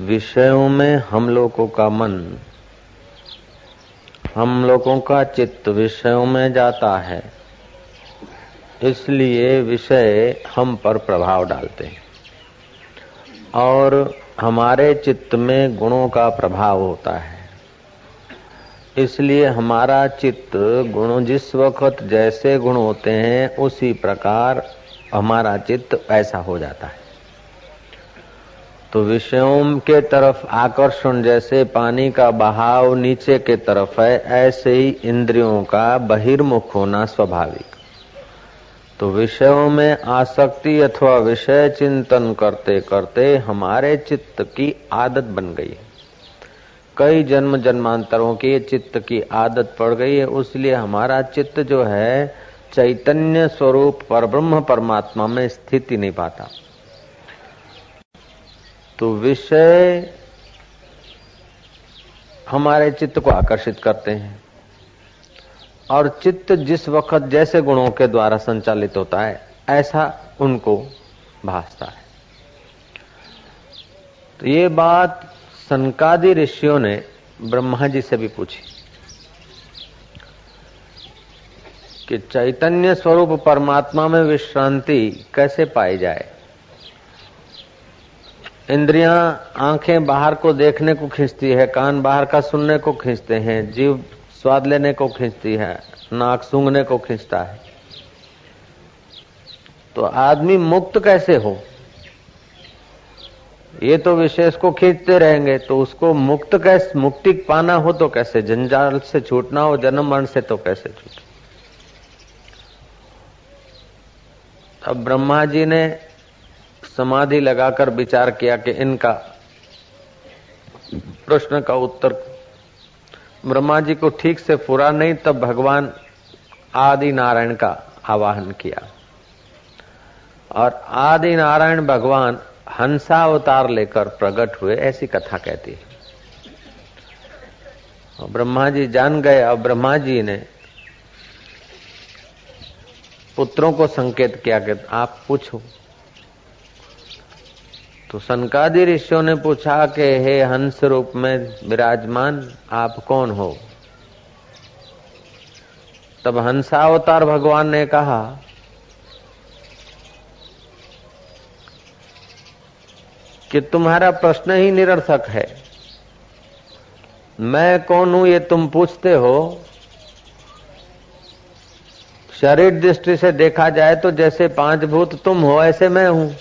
विषयों में हम लोगों का मन। हम लोगों का चित्त विषयों में जाता है। इसलिए विषय हम पर प्रभाव डालते हैं। और हमारे चित्त में गुणों का प्रभाव होता है। इसलिए हमारा चित्त गुण जिस वक्त जैसे गुण होते हैं, उसी प्रकार हमारा चित्त ऐसा हो जाता है। तो विषयों के तरफ़ आकर्षण जैसे पानी का बहाव नीचे के तरफ़ है, ऐसे ही इंद्रियों का बहिर्मुख होना स्वाभाविक। तो विषयों में आसक्ति अथवा विषय चिंतन करते करते हमारे चित्त की आदत बन गई है। कई जन्म जन्मांतरों की चित्त की आदत पड़ गई है, उसलिए हमारा चित्त जो है चैतन्य स्वरूप पर ब्रह्म परमात्मा में स्थिति नहीं पाता। तो विषय हमारे चित्त को आकर्षित करते हैं। और चित्त जिस वक्त जैसे गुणों के द्वारा संचालित होता है, ऐसा उनको भासता है। तो ये बात सनकादि ऋषियों ने ब्रह्मा जी से भी पूछी कि चैतन्य स्वरूप परमात्मा में विश्रांति कैसे पाई जाए। इंद्रियाँ आँखें बाहर को देखने को खींचती है, कान बाहर का सुनने को खींचते हैं, जीव स्वाद लेने को खींचती है, नाक सूंघने को खींचता है। तो आदमी मुक्त कैसे हो? ये तो विशेष को खींचते रहेंगे तो उसको मुक्त कैसे, मुक्ति पाना हो तो कैसे? जंजाल से छूटना हो, जन्म मरण से तो कैसे छूट? अब ब्रह्मा जी ने समाधि लगाकर विचार किया कि इनका प्रश्न का उत्तर ब्रह्मा जी को ठीक से पूरा नहीं, तब भगवान आदि नारायण का आवाहन किया। और आदि नारायण भगवान हंसावतार लेकर प्रकट हुए, ऐसी कथा कहती है। ब्रह्मा जी जान गए, और ब्रह्मा जी ने पुत्रों को संकेत किया कि आप पूछो तो सनकादि ऋषियों ने पूछा कि, हे हंस रूप में विराजमान, आप कौन हो? तब हंसावतार भगवान ने कहा, कि तुम्हारा प्रश्न ही निरर्थक है। मैं कौन हूँ ये तुम पूछते हो? शरीर दृष्टि से देखा जाए तो जैसे पाँच भूत तुम हो, ऐसे मैं हूँ।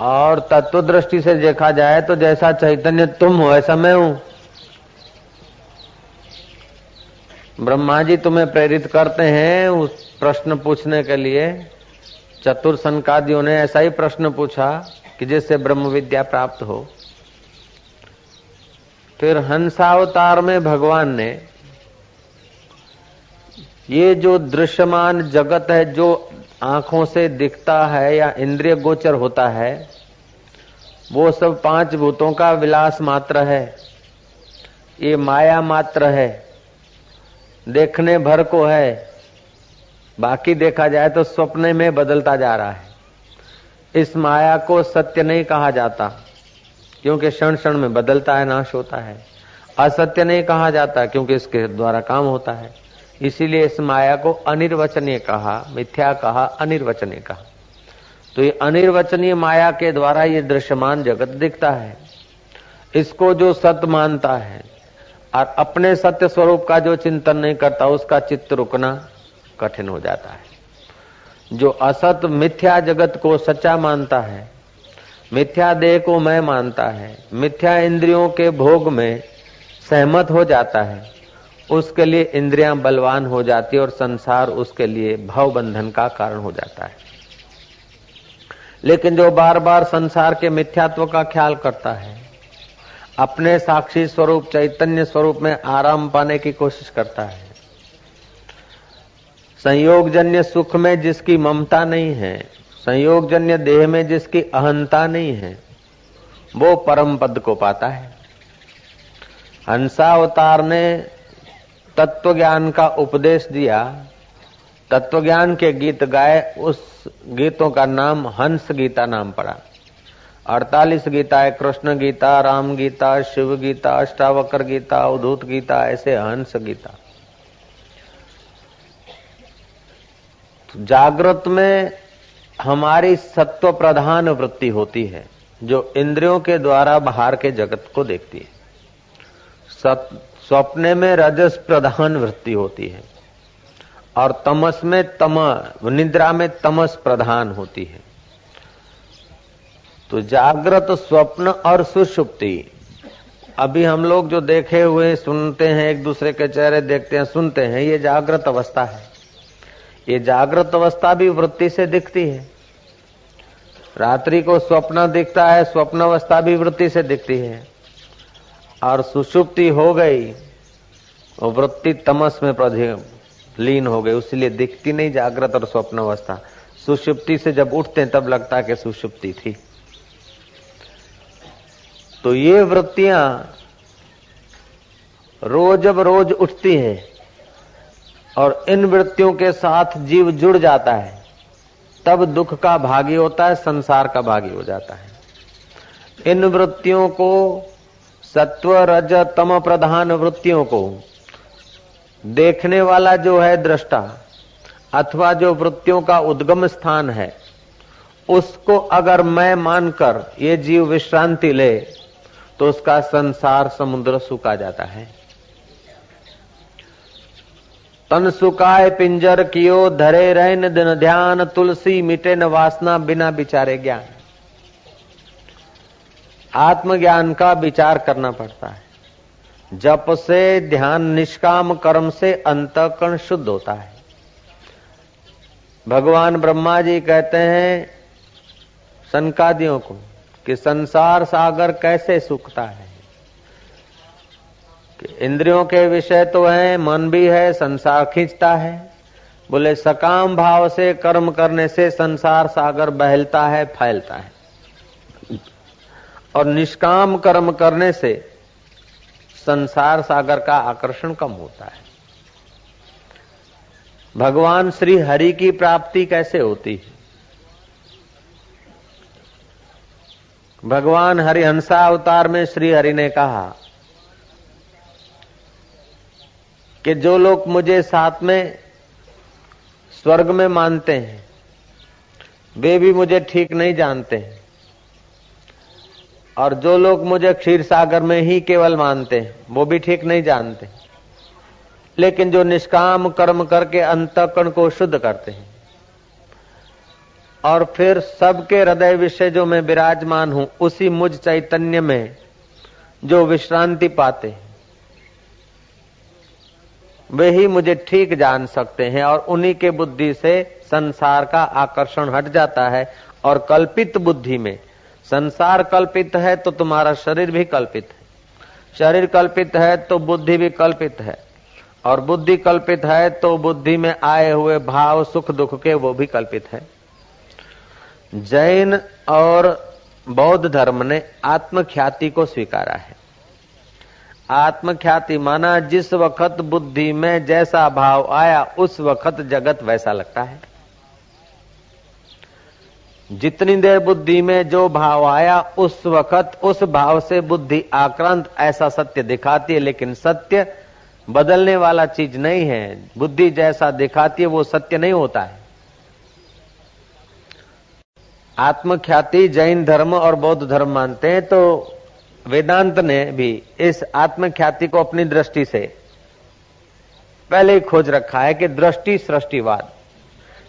और तत्व दृष्टि से देखा जाए तो जैसा चैतन्य तुम हो, ऐसा मैं हूँ। ब्रह्मा जी तुम्हें प्रेरित करते हैं उस प्रश्न पूछने के लिए। चतुर संकादियों ने ऐसा ही प्रश्न पूछा कि जिससे ब्रह्म विद्या प्राप्त हो। फिर हंसावतार में भगवान ने ये जो दृश्यमान जगत है, जो आँखों से दिखता है या इंद्रिय गोचर होता है, वो सब पाँच भूतों का विलास मात्र है। ये माया मात्र है। देखने भर को है। बाकी देखा जाए तो स्वप्न में बदलता जा रहा है। इस माया को सत्य नहीं कहा जाता, क्योंकि क्षण क्षण में बदलता है, नाश होता है। असत्य नहीं कहा जाता, क्योंकि इसके द्वारा काम होता है। इसीलिए इस माया को अनिर्वचनीय कहा, मिथ्या कहा, अनिर्वचनीय कहा। तो ये अनिर्वचनीय माया के द्वारा ये दृश्यमान जगत दिखता है। इसको जो सत्य मानता है, और अपने सत्य स्वरूप का जो चिंतन नहीं करता, उसका चित्त रुकना कठिन हो जाता है। जो असत मिथ्या जगत को सच्चा मानता है, मिथ्या देह को मैं मानता है, मिथ्या इंद्रियों के भोग में सहमत हो जाता है उसके लिए इंद्रियाँ बलवान हो जाती है और संसार उसके लिए भव बंधन का कारण हो जाता है। लेकिन जो बार बार संसार के मिथ्यात्व का ख्याल करता है, अपने साक्षी स्वरूप, चैतन्य स्वरूप में आराम पाने की कोशिश करता है। संयोगजन्य सुख में जिसकी ममता नहीं है, संयोगजन्य देह में जिसकी अहंता नहीं है, वो परम पद को पाता है। हंसावतार ने तत्व ज्ञान का उपदेश दिया। तत्व ज्ञान के गीत गाए, उस गीतों का नाम हंस गीता नाम पड़ा। अड़तालीस गीता है कृष्ण गीता, राम गीता, शिव गीता, अष्टावक्र गीता, उद्धूत गीता, ऐसे हंस गीता। जागृत में हमारी सत्व प्रधान वृत्ति होती है, जो इंद्रियों के द्वारा बाहर के जगत को देखती है। स्वप्ने में रजस प्रधान वृत्ति होती है और तमस में तम, निद्रा में तमस प्रधान होती है। तो जागृत स्वप्न और सुषुप्ति। अभी हम लोग जो देखे हुए सुनते हैं, एक दूसरे के चेहरे देखते हैं, सुनते हैं, ये जागृत अवस्था है। ये जागृत अवस्था भी वृत्ति से दिखती है। रात्रि को स्वप्न दिखता है, स्वप्न अवस्था भी वृत्ति से दिखती है। और सुषुप्ति हो गई, वो वृत्ति तमस में लीन हो गई, उसलिए दिखती नहीं जागृत और स्वप्न अवस्था। सुषुप्ति से जब उठते हैं, तब लगता है कि सुषुप्ति थी। तो ये वृत्तियाँ रोज अब रोज उठती है और इन वृत्तियों के साथ जीव जुड़ जाता है। तब दुख का भागी होता है, संसार का भागी हो जाता है। इन वृत्तियों को सत्व रज तम प्रधान वृत्तियों को देखने वाला जो है दृष्टा, अथवा जो वृत्तियों का उद्गम स्थान है, उसको अगर मैं मानकर ये जीव विश्रांति ले तो उसका संसार समुद्र सुखा जाता है। तन सुखाए पिंजर कियो, धरे रहन दिन ध्यान, तुलसी मिटे न वासना बिना बिचारे ज्ञान। आत्मज्ञान का विचार करना पड़ता है। जप से, ध्यान, निष्काम कर्म से अंतकरण शुद्ध होता है। भगवान ब्रह्मा जी कहते हैं संकादियों को कि संसार सागर कैसे सूखता है। कि इंद्रियों के विषय तो है, मन भी है, संसार खींचता है। बोले, सकाम भाव से कर्म करने से संसार सागर बहलता है, फैलता है। और निष्काम कर्म करने से संसार सागर का आकर्षण कम होता है। भगवान श्री हरि की प्राप्ति कैसे होती है? भगवान हरिहंसा अवतार में श्री हरि ने कहा कि जो लोग मुझे साथ में, स्वर्ग में मानते हैं, वे भी मुझे ठीक नहीं जानते हैं। और जो लोग मुझे क्षीर सागर में ही केवल मानते हैं, वो भी ठीक नहीं जानते। लेकिन जो निष्काम कर्म करके अंतकण को शुद्ध करते हैं। और फिर सबके हृदय विषय जो मैं विराजमान हूँ, उसी मुझ चैतन्य में जो विश्रांति पाते वे ही मुझे ठीक जान सकते हैं और उन्हीं के बुद्धि से संसार का आकर्षण हट जाता है और कल्पित बुद्धि में संसार कल्पित है तो तुम्हारा शरीर भी कल्पित है। शरीर कल्पित है तो बुद्धि भी कल्पित है। और बुद्धि कल्पित है तो बुद्धि में आए हुए भाव, सुख, दुख के वो भी कल्पित है। जैन और बौद्ध धर्म ने आत्मख्याति को स्वीकारा है। आत्मख्याति माना जिस वक्त बुद्धि में जैसा भाव आया, उस वक्त जगत वैसा लगता है। जितनी देर बुद्धि में जो भाव आया, उस वक्त, उस भाव से बुद्धि आक्रांत ऐसा सत्य दिखाती है, लेकिन सत्य बदलने वाला चीज़ नहीं है। बुद्धि जैसा दिखाती है, वो सत्य नहीं होता है। आत्मख्याति जैन धर्म और बौद्ध धर्म मानते हैं तो वेदांत ने भी इस आत्मख्याति को अपनी दृष्टि से पहले ही खोज रखा है कि दृष्टि सृष्टिवाद।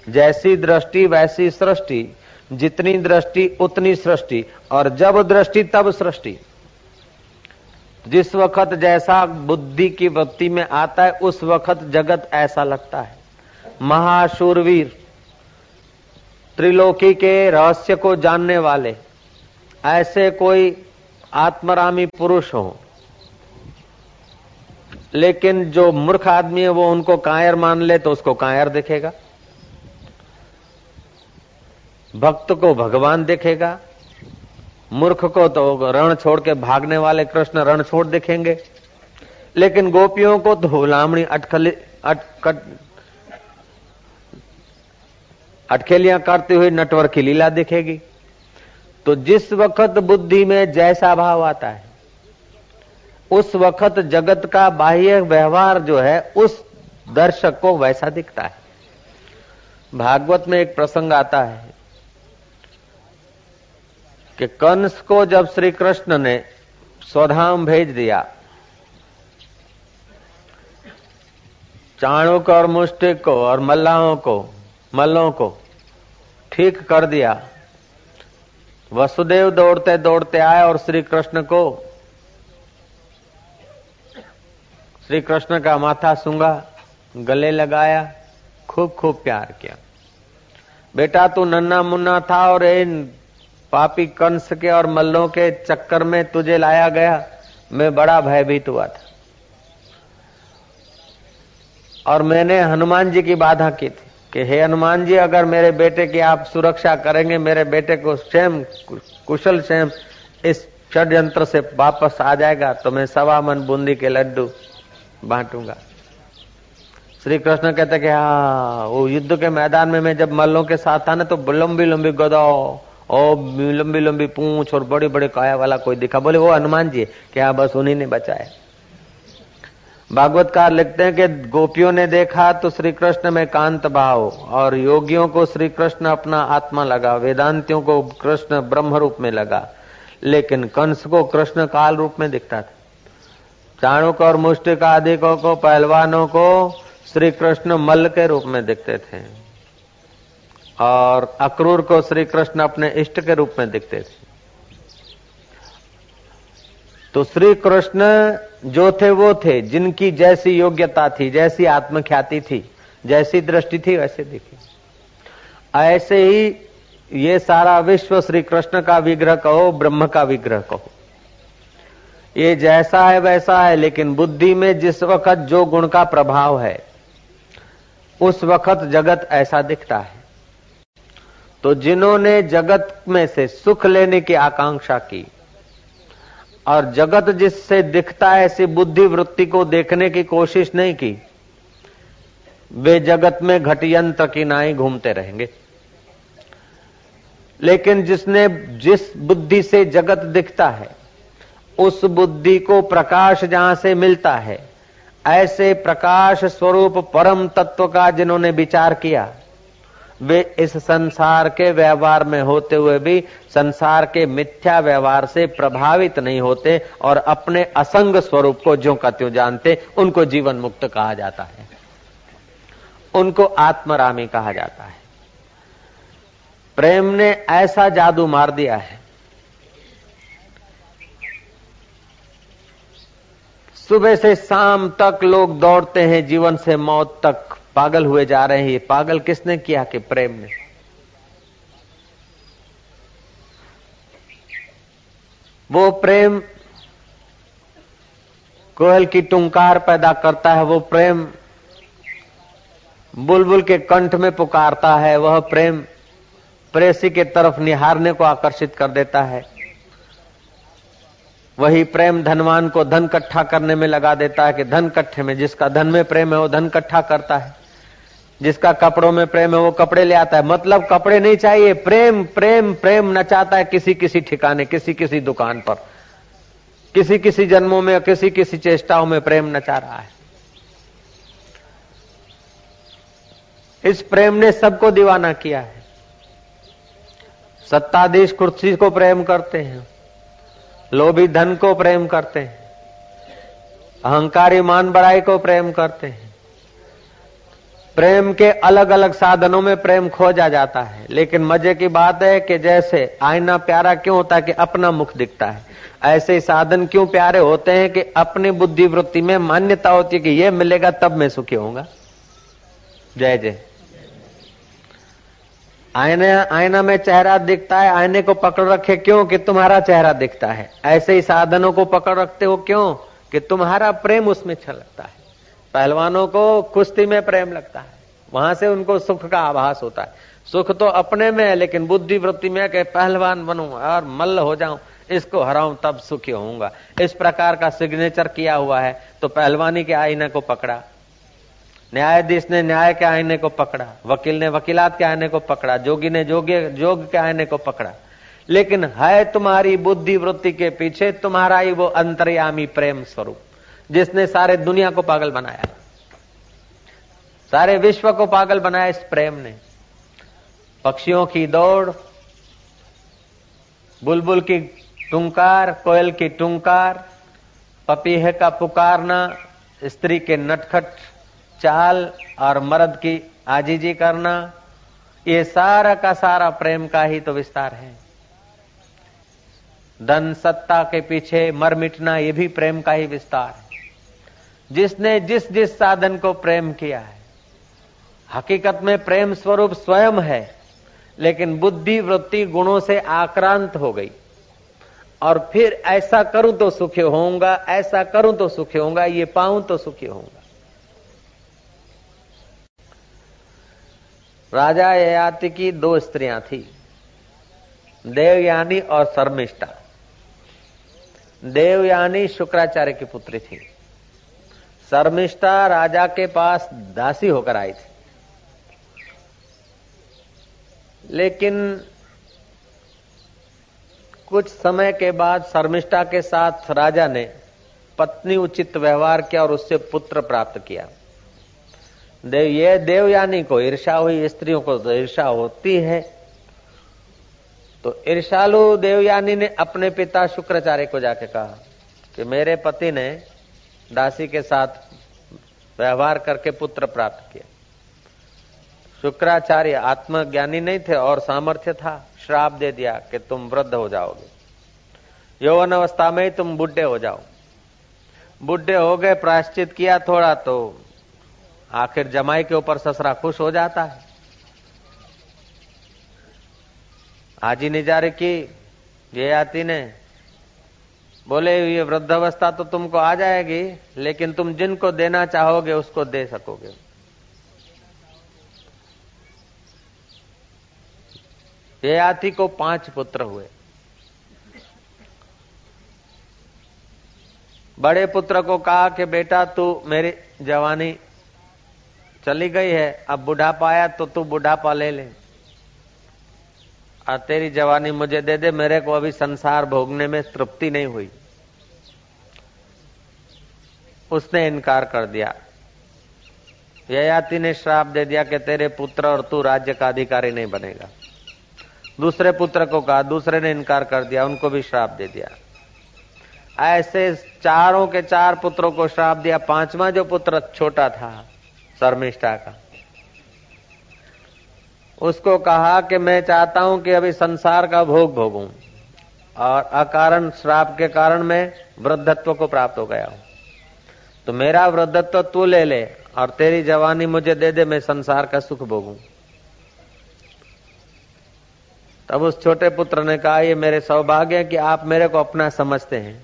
जैसी दृष्टि, वैसी सृष्टि जितनी दृष्टि, उतनी सृष्टि। और जब दृष्टि, तब सृष्टि। जिस वक्त जैसा बुद्धि की वृत्ति में आता है, उस वक्त जगत ऐसा लगता है। महाशूरवीर, त्रिलोकी के रहस्य को जानने वाले, ऐसे कोई आत्मरामी पुरुष हो। लेकिन जो मूर्ख आदमी है, वो उनको कायर मान ले तो उसको कायर दिखेगा। भक्त को भगवान देखेगा, मूर्ख को तो रण छोड़ के भागने वाले कृष्ण रण छोड़ देखेंगे। लेकिन गोपियों को तो लामणी अटखली अटकट अटखेलियाँ करते हुए नटवर की लीला दिखेगी। तो जिस वक्त बुद्धि में जैसा भाव आता है, उस वक्त जगत का बाह्य व्यवहार जो है, उस दर्शक को वैसा दिखता है। भागवत में एक प्रसंग आता है कि कंस को जब श्री कृष्ण ने स्वधाम भेज दिया चाणुक और मुष्टिक को और मल्लाहों को, मल्लों को ठीक कर दिया। वसुदेव दौड़ते दौड़ते आए और श्री कृष्ण को श्री कृष्ण का माथा सूँगा गले लगाया, खूब खूब प्यार किया। बेटा तू नन्ना मुन्ना था और इन पापी कंस के और मल्लों के चक्कर में तुझे लाया गया, मैं बड़ा भयभीत हुआ था। और मैंने हनुमान जी की बाधा की थी कि, हे हनुमान जी, अगर मेरे बेटे की आप सुरक्षा करेंगे, मेरे बेटे को स्वयं कुशल स्वयं इस षड्यंत्र से वापस आ जाएगा तो मैं सवा मन बूंदी के लड्डू बांटूँगा। श्री कृष्ण कहते कि हाँ वो युद्ध के मैदान में मैं जब मल्लों के साथ था ना तो लंबी लंबी गदा और लंबी लंबी पूंछ और बड़े बड़े काया वाला कोई दिखा। बोले, वो हनुमान जी, क्या बस उन्हीं ने बचाया? भागवतकार लिखते हैं कि गोपियों ने देखा तो श्री कृष्ण में कांत भाव और योगियों को श्री कृष्ण अपना आत्मा लगा। वेदांतियों को कृष्ण ब्रह्म रूप में लगा। लेकिन कंस को कृष्ण काल रूप में दिखता था। चाणुक और मुष्टिक आदिकों को, पहलवानों को श्री कृष्ण मल्ल के रूप में दिखते थे। और अक्रूर को श्री कृष्ण अपने इष्ट के रूप में दिखते थे। तो श्री कृष्ण जो थे, वो थे। जिनकी जैसी योग्यता थी, जैसी आत्मख्याति थी, जैसी दृष्टि थी, वैसे दिखी। ऐसे ही ये सारा विश्व श्री कृष्ण का विग्रह कहो, ब्रह्म का विग्रह कहो। ये जैसा है, वैसा है, लेकिन बुद्धि में जिस वक्त जो गुण का प्रभाव है, उस वक्त जगत ऐसा दिखता है। तो जिन्होंने जगत में से सुख लेने की आकांक्षा की, और जगत जिससे दिखता है ऐसी बुद्धि वृत्ति को देखने की कोशिश नहीं की, वे जगत में घटियंत्र की नाई घूमते रहेंगे। लेकिन जिसने जिस बुद्धि से जगत दिखता है, उस बुद्धि को प्रकाश जहाँ से मिलता है, ऐसे प्रकाश स्वरूप परम तत्व का जिन्होंने विचार किया वे इस संसार के व्यवहार में होते हुए भी संसार के मिथ्या व्यवहार से प्रभावित नहीं होते और अपने असंग स्वरूप को जो का त्यों जानते, उनको जीवन मुक्त कहा जाता है। उनको आत्मरामी कहा जाता है। प्रेम ने ऐसा जादू मार दिया है। सुबह से शाम तक लोग दौड़ते हैं, जीवन से मौत तक पागल हुए जा रहे हैं ये पागल किसने किया कि प्रेम ने वो प्रेम कोयल की टुंकार पैदा करता है, वो प्रेम बुलबुल के कंठ में पुकारता है, वह प्रेम प्रेसी के तरफ़ निहारने को आकर्षित कर देता है। वही प्रेम धनवान को धन कट्ठा करने में लगा देता है कि धन कट्ठे में, जिसका धन में प्रेम है, वो धन कट्ठा करता है। जिसका कपड़ों में प्रेम है, वो कपड़े ले आता है। मतलब कपड़े नहीं चाहिए, प्रेम प्रेम प्रेम नचाता है किसी किसी ठिकाने किसी किसी दुकान पर। किसी किसी जन्मों में किसी किसी चेष्टाओं में प्रेम नचा रहा है। इस प्रेम ने सबको दीवाना किया है। सत्ताधीश कुर्सी को प्रेम करते हैं। लोभी धन को प्रेम करते हैं। अहंकारी मान बड़ाई को प्रेम करते हैं। प्रेम के अलग अलग साधनों में प्रेम खोजा जाता है। लेकिन मज़े की बात है कि जैसे आईना प्यारा क्यों होता है कि अपना मुख दिखता है? ऐसे साधन क्यों प्यारे होते हैं कि अपनी बुद्धि वृत्ति में मान्यता होती है कि ये मिलेगा तब मैं सुखी होऊँगा? जय जय। आईने, आईना में चेहरा दिखता है, आईने को पकड़ रखे क्यों कि तुम्हारा चेहरा दिखता है? ऐसे ही साधनों को पकड़ रखते हो क्यों कि तुम्हारा प्रेम उसमें छलकता है? पहलवानों को कुश्ती में प्रेम लगता है। वहाँ से उनको सुख का आभास होता है। सुख तो अपने में है, लेकिन बुद्धि वृत्ति में कि पहलवान बनू और मल्ल हो जाऊँ, इसको हराऊं, तब सुखी होऊँगा। इस प्रकार का सिग्नेचर किया हुआ है तो पहलवानी के आईने को पकड़ा। न्यायाधीश ने न्याय के आईने को पकड़ा। वकील ने वकीलात के आईने को पकड़ा। जोगी ने जोगी, जोग के आईने को पकड़ा। लेकिन है तुम्हारी बुद्धि वृत्ति के पीछे तुम्हारा ही वो अंतर्यामी प्रेम स्वरूप। जिसने सारे दुनिया को पागल बनाया सारे विश्व को पागल बनाया इस प्रेम ने। पक्षियों की दौड़, बुलबुल की टुंकार, कोयल की टुंकार, पपीहे का पुकारना, स्त्री के नटखट, चाल और मर्द की आजीजी करना, ये सारा का सारा प्रेम का ही तो विस्तार है। धन सत्ता के पीछे मर मिटना ये भी प्रेम का ही विस्तार है। जिसने जिस जिस साधन को प्रेम किया है। हकीकत में प्रेम स्वरूप स्वयं है, लेकिन बुद्धि वृत्ति गुणों से आक्रांत हो गई। और फिर ऐसा करूँ तो सुखी होऊँगा, ऐसा करूँ तो सुखी होऊँगा, ये पाऊँ तो सुखी होऊँगा। राजा ययाति की दो स्त्रियाँ थी, देवयानी और शर्मिष्ठा। देवयानी शुक्राचार्य की पुत्री थी। शर्मिष्ठा राजा के पास दासी होकर आई थी। लेकिन कुछ समय के बाद शर्मिष्ठा के साथ राजा ने पत्नी उचित व्यवहार किया और उससे पुत्र प्राप्त किया। देव, ये देवयानी को ईर्षा हुई स्त्रियों को तो ईर्षा होती है। तो ईर्षालु देवयानी ने अपने पिता शुक्राचार्य को जाके कहा कि मेरे पति ने दासी के साथ व्यवहार करके पुत्र प्राप्त किया। शुक्राचार्य आत्मज्ञानी नहीं थे और सामर्थ्य था। श्राप दे दिया कि तुम वृद्ध हो जाओगे। यौवन अवस्था में ही तुम बुढ़े हो जाओ। बुढ़े हो गए, प्रायश्चित किया थोड़ा तो आखिर जमाई के ऊपर ससरा खुश हो जाता है। हाजी निजारे की ये आती ने बोले, ये वृद्धावस्था तो तुमको आ जाएगी, लेकिन तुम जिनको देना चाहोगे, उसको दे सकोगे। ययाति को पाँच पुत्र हुए। बड़े पुत्र को कहा कि, बेटा, तू मेरी जवानी चली गई है, अब बुढ़ापा आया तो तू बुढ़ापा ले ले। और तेरी जवानी मुझे दे दे, मेरे को अभी संसार भोगने में तृप्ति नहीं हुई। उसने इनकार कर दिया। ययाति ने श्राप दे दिया कि तेरे पुत्र और तू राज्य का अधिकारी नहीं बनेगा। दूसरे पुत्र को कहा, दूसरे ने इनकार कर दिया, उनको भी श्राप दे दिया। ऐसे चारों के चार पुत्रों को श्राप दिया। पांचवा जो पुत्र छोटा था, शर्मिष्ठा का, उसको कहा कि मैं चाहता हूँ कि अभी संसार का भोग भोगूं। और अकारण, श्राप के कारण मैं वृद्धत्व को प्राप्त हो गया हूँ। तो मेरा वृद्धत्व तू ले ले और तेरी जवानी मुझे दे दे, मैं संसार का सुख भोगू। तब उस छोटे पुत्र ने कहा, ये मेरे सौभाग्य है कि आप मेरे को अपना समझते हैं।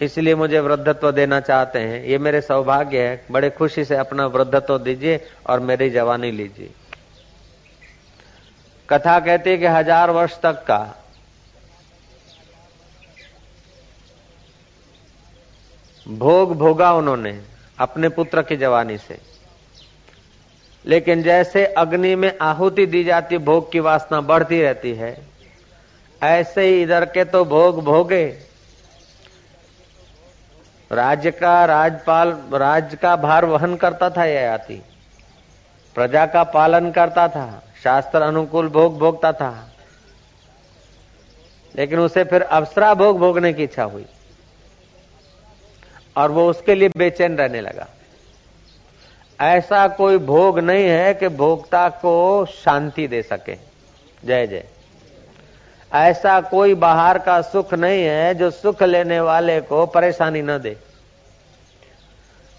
इसलिए मुझे वृद्धत्व देना चाहते हैं। ये मेरे सौभाग्य है। बड़े खुशी से अपना वृद्धत्व दीजिए और मेरी जवानी लीजिए। कथा कहती है कि हज़ार वर्ष तक का भोग भोगा उन्होंने अपने पुत्र की जवानी से। लेकिन जैसे अग्नि में आहुति दी जाती, भोग की वासना बढ़ती रहती है, ऐसे ही इधर के तो भोग भोगे। राज्य का राजपाल राज्य का भार वहन करता था यह आती प्रजा का पालन करता था, शास्त्र अनुकूल भोग भोगता था। लेकिन उसे फिर अवसरा भोग भोगने की इच्छा हुई। और वो उसके लिए बेचैन रहने लगा। ऐसा कोई भोग नहीं है कि भोक्ता को शांति दे सके। जय जय। ऐसा कोई बाहर का सुख नहीं है जो सुख लेने वाले को परेशानी न दे।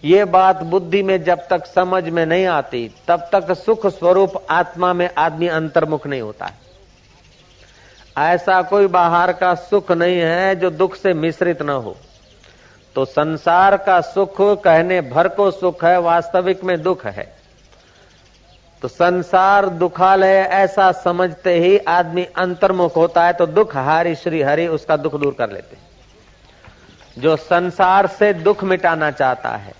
ये बात बुद्धि में जब तक समझ में नहीं आती, तब तक सुख स्वरूप आत्मा में आदमी अंतर्मुख नहीं होता है। ऐसा कोई बाहर का सुख नहीं है जो दुख से मिश्रित न हो। तो संसार का सुख कहने भर को सुख है, वास्तविक में दुख है। तो संसार दुखालय ऐसा समझते ही आदमी अंतर्मुख होता है तो दुख हारी श्री हरि उसका दुख दूर कर लेते जो संसार से दुख मिटाना चाहता है,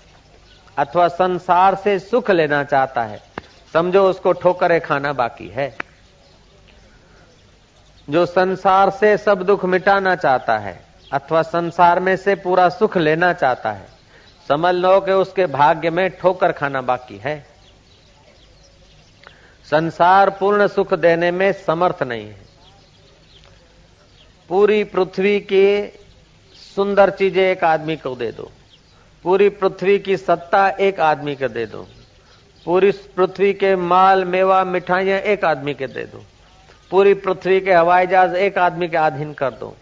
अथवा संसार से सुख लेना चाहता है, समझो उसको ठोकरे खाना बाकी है। जो संसार से सब दुख मिटाना चाहता है अथवा संसार में से पूरा सुख लेना चाहता है, समझ लो कि उसके भाग्य में ठोकर खाना बाकी है। संसार पूर्ण सुख देने में समर्थ नहीं है। पूरी पृथ्वी की सुंदर चीज़ें एक आदमी को दे दो। पूरी पृथ्वी की सत्ता एक आदमी को दे दो। पूरी पृथ्वी के माल, मेवा, मिठाइयाँ एक आदमी के दे दो। पूरी पृथ्वी के हवाई जहाज़ एक आदमी के अधीन कर दो।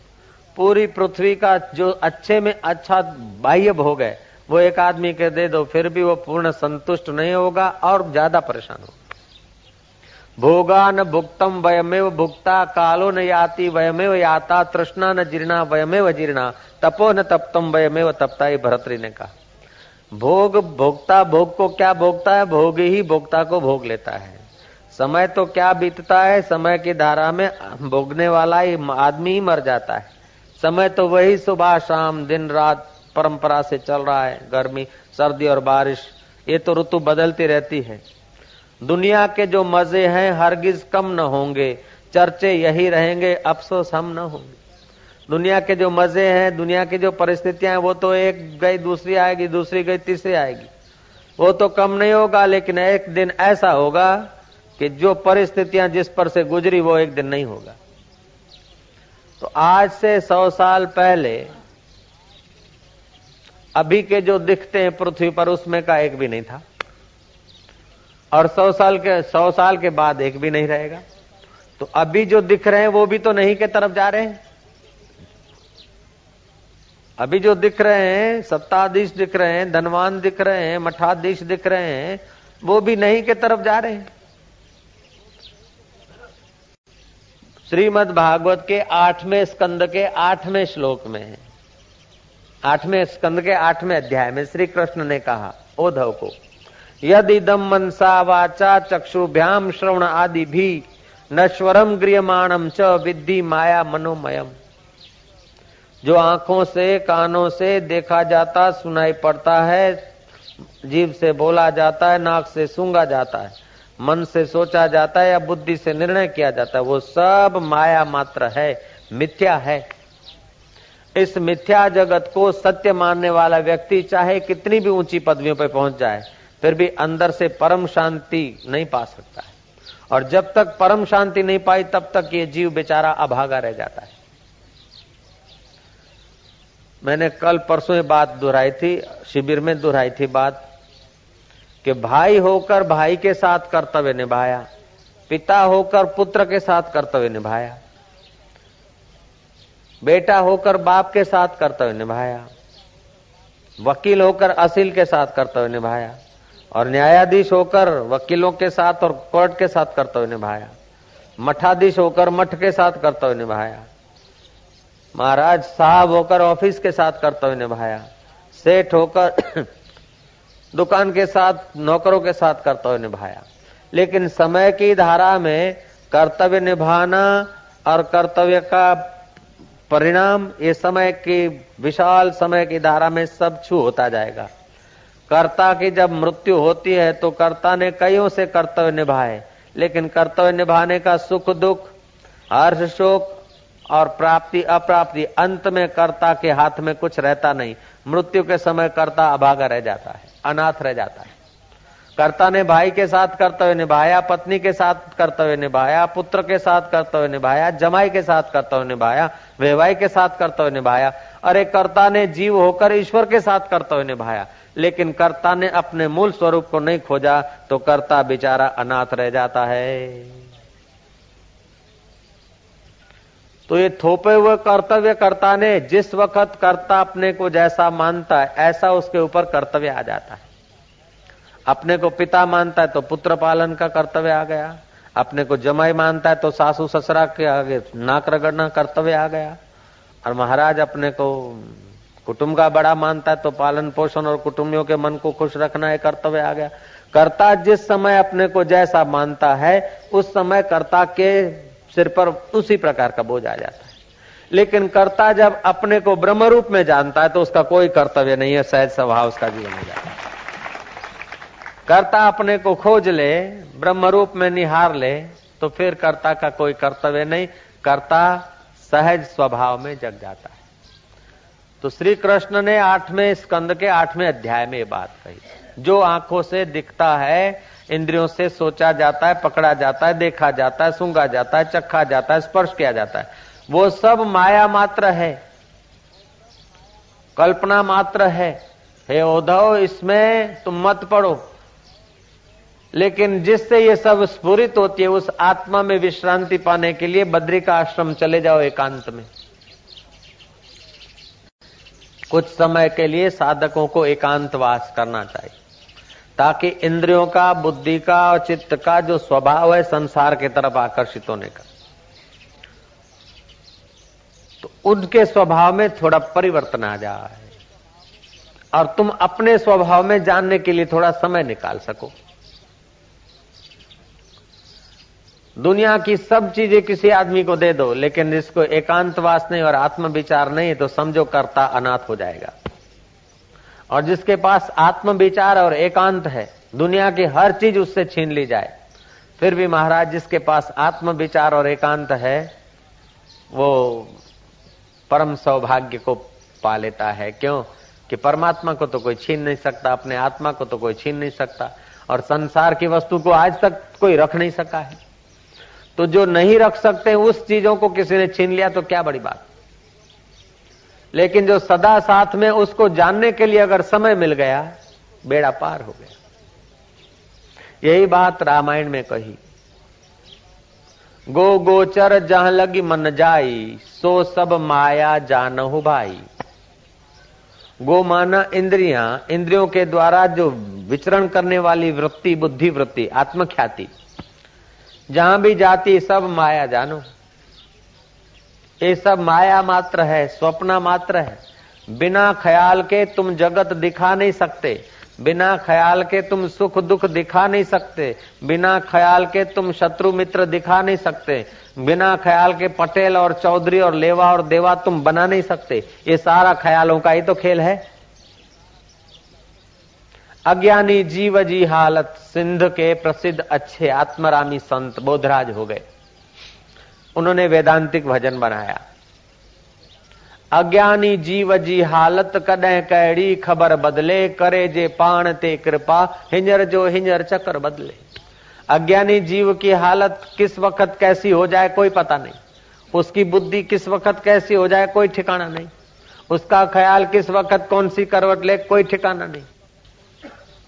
पूरी पृथ्वी का जो अच्छे में अच्छा बाह्य भोग है, वो एक आदमी के दे दो, फिर भी वो पूर्ण संतुष्ट नहीं होगा और ज़्यादा परेशान होगा। भोगा न भुक्तम वयमेव भुक्ता, कालो न याति वयमेव याता, तृष्णा न जीर्णा वयमेव जीर्णा, तपो न तप्तम वयमेव तपता ही भरतरी ने कहा। भोग भोगता भोग को क्या भोगता है? भोग ही भोगता को भोग लेता है। समय तो क्या बीतता है? समय की धारा में भोगने वाला ही आदमी ही मर जाता है। समय तो वही सुबह शाम दिन रात परंपरा से चल रहा है, गर्मी, सर्दी और बारिश, ये तो ऋतु बदलती रहती है। दुनिया के जो मज़े हैं हरगिज कम न होंगे, चर्चे यही रहेंगे, अफसोस हम न होंगे। दुनिया के जो मज़े हैं, दुनिया की जो परिस्थितियाँ हैं, वो तो एक गई, दूसरी आएगी, दूसरी गई, तीसरी आएगी। वो तो कम नहीं होगा, लेकिन एक दिन ऐसा होगा कि जो परिस्थितियाँ जिस पर से गुजरी, वो एक दिन नहीं होगा। तो आज से सौ साल पहले, अभी के जो दिखते हैं पृथ्वी पर, उसमें का एक भी नहीं था। और सौ साल के, सौ साल के बाद एक भी नहीं रहेगा। तो अभी जो दिख रहे हैं, वो भी तो नहीं के तरफ़ जा रहे हैं। अभी जो दिख रहे हैं, सत्ताधीश दिख रहे हैं, धनवान दिख रहे हैं, मठाधीश दिख रहे हैं, वो भी नहीं के तरफ़ जा रहे हैं। श्रीमद भागवत के आठवें स्कंद के आठवें श्लोक में है। आठवें स्कंद के आठवें अध्याय में श्री कृष्ण ने कहा ओधव को यदि दम मनसा वाचा चक्षुभ्याम श्रवण आदि भी नश्वरम गृहमाणम च विद्धि माया मनोमयम जो आँखों से, कानों से देखा जाता, सुनाई पड़ता है जीव से बोला जाता है, नाक से सूँगा जाता है। मन से सोचा जाता है या बुद्धि से निर्णय किया जाता है, वो सब माया मात्र है, मिथ्या है। इस मिथ्या जगत को सत्य मानने वाला व्यक्ति चाहे कितनी भी ऊँची पदवियों पर पहुँच जाए, फिर भी अंदर से परम शांति नहीं पा सकता है। और जब तक परम शांति नहीं पाई, तब तक ये जीव बेचारा अभागा रह जाता है। मैंने कल परसों बात दोहराई थी, शिविर में दोहराई थी बात। कि भाई होकर भाई के साथ कर्तव्य निभाया, पिता होकर पुत्र के साथ कर्तव्य निभाया, बेटा होकर बाप के साथ कर्तव्य निभाया, वकील होकर असील के साथ कर्तव्य निभाया, और न्यायाधीश होकर वकीलों के साथ और कोर्ट के साथ कर्तव्य निभाया, मठाधीश होकर मठ के साथ कर्तव्य निभाया, महाराज साहब होकर ऑफ़िस के साथ कर्तव्य निभाया, सेठ होकर दुकान के साथ, नौकरों के साथ कर्तव्य निभाया। लेकिन समय की धारा में कर्तव्य निभाना और कर्तव्य का परिणाम ये समय की, विशाल समय की धारा में सब छू होता जाएगा। कर्ता की जब मृत्यु होती है तो कर्ता ने कईयों से कर्तव्य निभाए। लेकिन कर्तव्य निभाने का सुख, दुख, हर्ष, शोक और प्राप्ति, अप्राप्ति अंत में कर्ता के हाथ में कुछ रहता नहीं। मृत्यु के समय कर्ता अभागा रह जाता है, अनाथ रह जाता है। कर्ता ने भाई के साथ कर्तव्य निभाया, पत्नी के साथ कर्तव्य निभाया, पुत्र के साथ कर्तव्य निभाया, जमाई के साथ कर्तव्य निभाया वेवाई के साथ कर्तव्य निभाया। एक कर्ता ने जीव होकर ईश्वर के साथ कर्तव्य निभाया, लेकिन कर्ता ने अपने मूल स्वरूप को नहीं खोजा तो कर्ता बेचारा अनाथ रह जाता है। तो ये थोपे हुए कर्तव्य कर्ता ने जिस वक्त कर्ता अपने को जैसा मानता है, ऐसा उसके ऊपर कर्तव्य आ जाता है। अपने को पिता मानता है तो पुत्र पालन का कर्तव्य आ गया। अपने को जमाई मानता है तो सासू ससुरा के आगे नाक रगड़ना कर्तव्य आ गया। और महाराज अपने को कुटुंब का बड़ा मानता है तो पालन पोषण और कुटुंबियों के मन को खुश रखना एक कर्तव्य आ गया। कर्ता जिस समय अपने को जैसा मानता है, उस समय कर्ता के सिर पर उसी प्रकार का बोझ आ जाता है। लेकिन कर्ता जब अपने को ब्रह्म रूप में जानता है तो उसका कोई कर्तव्य नहीं है, सहज स्वभाव उसका जीवन हो जाता है। कर्ता अपने को खोज ले, ब्रह्म रूप में निहार ले तो फिर कर्ता का कोई कर्तव्य नहीं। कर्ता सहज स्वभाव में जग जाता है। तो श्री कृष्ण ने आठवें स्कंद के आठवें अध्याय में ये बात कही। जो आँखों से दिखता है इंद्रियों से सोचा जाता है, पकड़ा जाता है, देखा जाता है सूँगा जाता है, चखा जाता है, स्पर्श किया जाता है। वो सब माया मात्र है। कल्पना मात्र है। हे उद्धव, इसमें तुम मत पड़ो। लेकिन जिससे ये सब स्फुरित होती है, उस आत्मा में विश्रांति पाने के लिए बद्री का आश्रम चले जाओ एकांत में। कुछ समय के लिए साधकों को एकांतवास करना चाहिए। ताकि इंद्रियों का, बुद्धि का और चित्त का जो स्वभाव है संसार के तरफ़ आकर्षित होने का। तो उनके स्वभाव में थोड़ा परिवर्तन आ जाए और तुम अपने स्वभाव में जानने के लिए थोड़ा समय निकाल सको। दुनिया की सब चीज़ें किसी आदमी को दे दो, लेकिन जिसको एकांतवास नहीं और आत्म विचार नहीं तो समझो करता अनाथ हो जाएगा। और जिसके पास आत्म विचार और एकांत है, दुनिया की हर चीज़ उससे छीन ली जाए। फिर भी महाराज, जिसके पास आत्म विचार और एकांत है, वो परम सौभाग्य को पा लेता है। क्यों? कि परमात्मा को तो कोई छीन नहीं सकता, अपने आत्मा को तो कोई छीन नहीं सकता, और संसार की वस्तु को आज तक कोई रख नहीं सका है। तो जो नहीं रख सकते उस चीज़ों को किसी ने छीन लिया तो क्या बड़ी बात? लेकिन जो सदा साथ में उसको जानने के लिए अगर समय मिल गया, बेड़ा पार हो गया। यही बात रामायण में कही। गो गोचर जहाँ लगी मन जाई, सो सब माया जानहु भाई। गो माना इंद्रिया, इंद्रियों के द्वारा जो विचरण करने वाली वृत्ति, बुद्धि वृत्ति, आत्मख्याति। जहाँ भी जाती सब माया जानो ये सब माया मात्र है, स्वप्न मात्र है। बिना ख्याल के तुम जगत दिखा नहीं सकते। बिना ख्याल के तुम सुख दुख दिखा नहीं सकते। बिना ख्याल के तुम शत्रु मित्र दिखा नहीं सकते। बिना ख्याल के पटेल और चौधरी और लेवा और देवा तुम बना नहीं सकते। ये सारा ख्यालों का ही तो खेल है। अज्ञानी जीव जी हालत, सिंध के प्रसिद्ध अच्छे आत्मरामी संत बोधराज हो गए। उन्होंने वेदांतिक भजन बनाया। अज्ञानी जीव जी हालत कॾहिं कहिड़ी ख़बर बदले, करे जे पाण ते कृपा हिंजर जो हिंजर चक्कर बदले। अज्ञानी जीव की हालत किस वक्त कैसी हो जाए कोई पता नहीं। उसकी बुद्धि किस वक्त कैसी हो जाए कोई ठिकाना नहीं। उसका ख्याल किस वक्त कौन सी करवट ले कोई ठिकाना नहीं।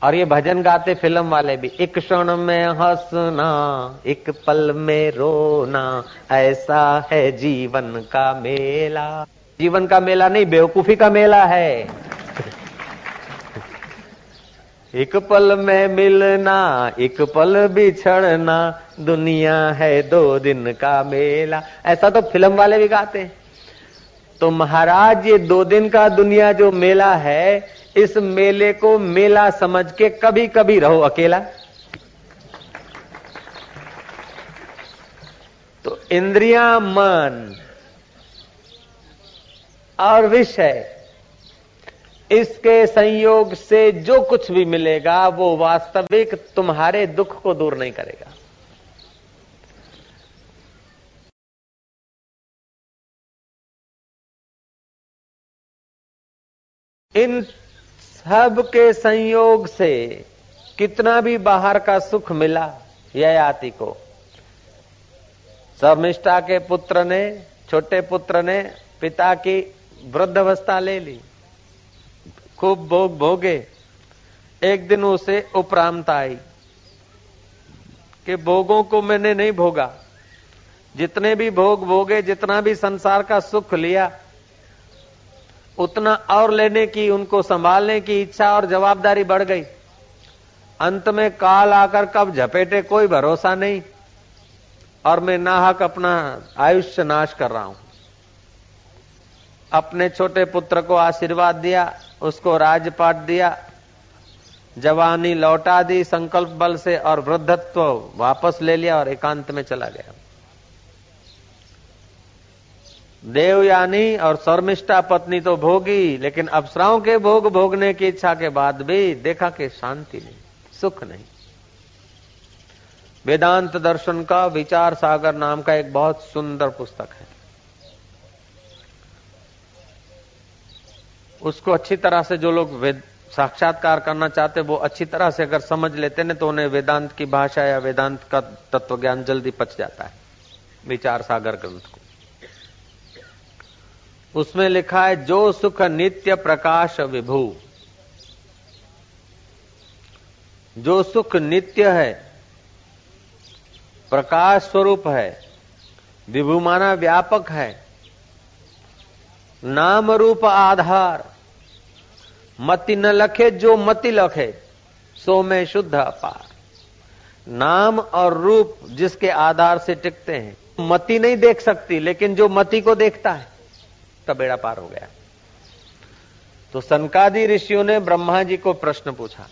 और ये भजन गाते फ़िल्म वाले भी, एक क्षण में हंसना, एक पल में रोना, ऐसा है जीवन का मेला। जीवन का मेला नहीं, बेवकूफ़ी का मेला है। एक पल में मिलना, एक पल बिछड़ना, दुनिया है दो दिन का मेला। ऐसा तो फ़िल्म वाले भी गाते हैं। तो महाराज ये दो दिन का दुनिया जो मेला है इस मेले को मेला समझ के कभी कभी रहो अकेला। तो इंद्रिया मन और विषय, इसके संयोग से जो कुछ भी मिलेगा, वो वास्तविक तुम्हारे दुख को दूर नहीं करेगा। इन सब के संयोग से कितना भी बाहर का सुख मिला ययाति को। शर्मिष्ठा के पुत्र ने, छोटे पुत्र ने, पिता की वृद्ध अवस्था ले ली। खूब भोग भोगे। एक दिन उसे उपरामता आई कि भोगों को मैंने नहीं भोगा। जितने भी भोग भोगे, जितना भी संसार का सुख लिया उतना और लेने की, उनको संभालने की इच्छा और जवाबदारी बढ़ गई। अंत में काल आकर कब झपेटे, कोई भरोसा नहीं। और मैं नाहक अपना आयुष्य नाश कर रहा हूँ। अपने छोटे पुत्र को आशीर्वाद दिया, उसको राजपाट दिया, जवानी लौटा दी, संकल्प बल से और वृद्धत्व वापस ले लिया और एकांत में चला गया। देवयानी और शर्मिष्ठा पत्नी तो भोगी, लेकिन अप्सराओं के भोग भोगने की इच्छा के बाद भी देखा कि शांति नहीं, सुख नहीं। वेदांत दर्शन का विचार सागर नाम का एक बहुत सुंदर पुस्तक है। उसको अच्छी तरह से जो लोग साक्षात्कार करना चाहते वो अच्छी तरह से अगर समझ लेते ना तो उन्हें वेदांत की भाषा या वेदांत का तत्व ज्ञान जल्दी पच जाता है। विचार सागर ग्रंथ को। उसमें लिखा है, जो सुख नित्य प्रकाश विभू। जो सुख नित्य है, प्रकाश स्वरूप है, विभू माना व्यापक है, नाम रूप आधार, मति न लखे जो मति लखे, सो में शुद्ध अपार। नाम और रूप जिसके आधार से टिकते हैं, मति नहीं देख सकती, लेकिन जो मति को देखता है तब बेड़ा पार हो गया। तो सनकादि ऋषियों ने ब्रह्मा जी को प्रश्न पूछा,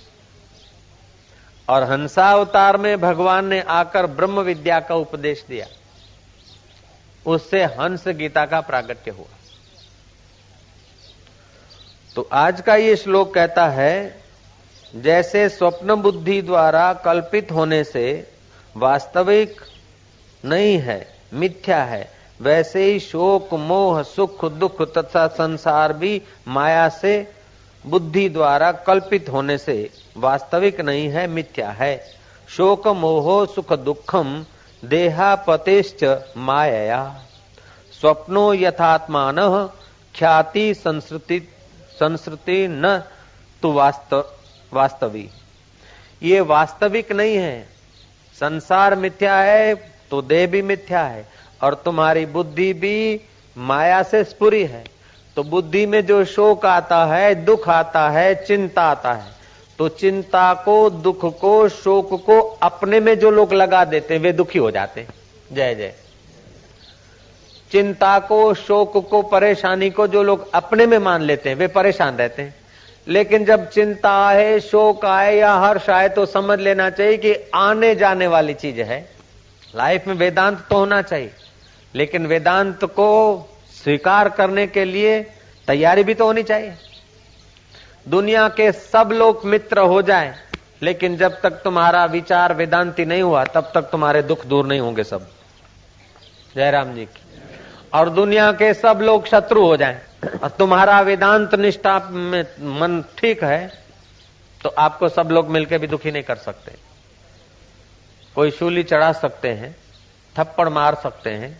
और हंसावतार में भगवान ने आकर ब्रह्म विद्या का उपदेश दिया। उससे हंस गीता का प्रागट्य हुआ। तो आज का ये श्लोक कहता है, जैसे स्वप्न बुद्धि द्वारा कल्पित होने से वास्तविक नहीं है, मिथ्या है वैसे ही शोक, मोह, सुख, दुख तथा संसार भी माया से, बुद्धि द्वारा कल्पित होने से वास्तविक नहीं है, मिथ्या है। शोक, मोह, सुख, दुखम, देहापतेश्च माया स्वप्नो यथात्मान, ख्याति संस्कृति संस्कृति न तो वास्तव। वास्तविक ये वास्तविक नहीं है। संसार मिथ्या है तो देह भी मिथ्या है। और तुम्हारी बुद्धि भी माया से स्पुरी है। तो बुद्धि में जो शोक आता है, दुख आता है, चिंता आता है तो चिंता को, दुख को, शोक को अपने में जो लोग लगा देते हैं, वे दुखी हो जाते जय जय। चिंता को, शोक को, परेशानी को जो लोग अपने में मान लेते हैं, वे परेशान रहते हैं। लेकिन जब चिंता आए, शोक आए या हर्ष आए तो समझ लेना चाहिए कि आने जाने वाली चीज़ है। लाइफ में वेदांत तो होना चाहिए। लेकिन वेदांत को स्वीकार करने के लिए तैयारी भी तो होनी चाहिए। दुनिया के सब लोग मित्र हो जाए, लेकिन जब तक तुम्हारा विचार वेदांति नहीं हुआ, तब तक तुम्हारे दुख दूर नहीं होंगे सब। जयराम जी की। और दुनिया के सब लोग शत्रु हो जाएँ, और तुम्हारा वेदांत निष्ठा में मन ठीक है तो आपको सब लोग मिलकर भी दुखी नहीं कर सकते। कोई शूली चढ़ा सकते हैं, थप्पड़ मार सकते हैं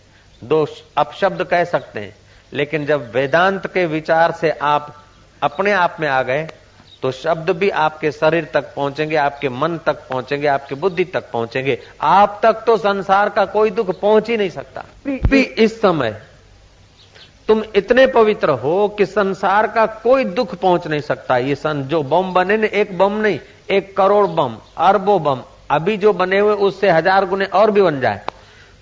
दो अपशब्द कह सकते हैं। लेकिन जब वेदांत के विचार से आप अपने आप में आ गए तो शब्द भी आपके शरीर तक पहुँचेंगे आपके मन तक पहुँचेंगे आपकी बुद्धि तक पहुँचेंगे। आप तक तो संसार का कोई दुख पहुँच ही नहीं सकता। भी इस समय तुम इतने पवित्र हो कि संसार का कोई दुख पहुँच नहीं सकता। ये सन जो बम बने ने एक बम नहीं एक करोड़ बम अरबों बम अभी जो बने हुए उससे हज़ार गुने और भी बन जाए।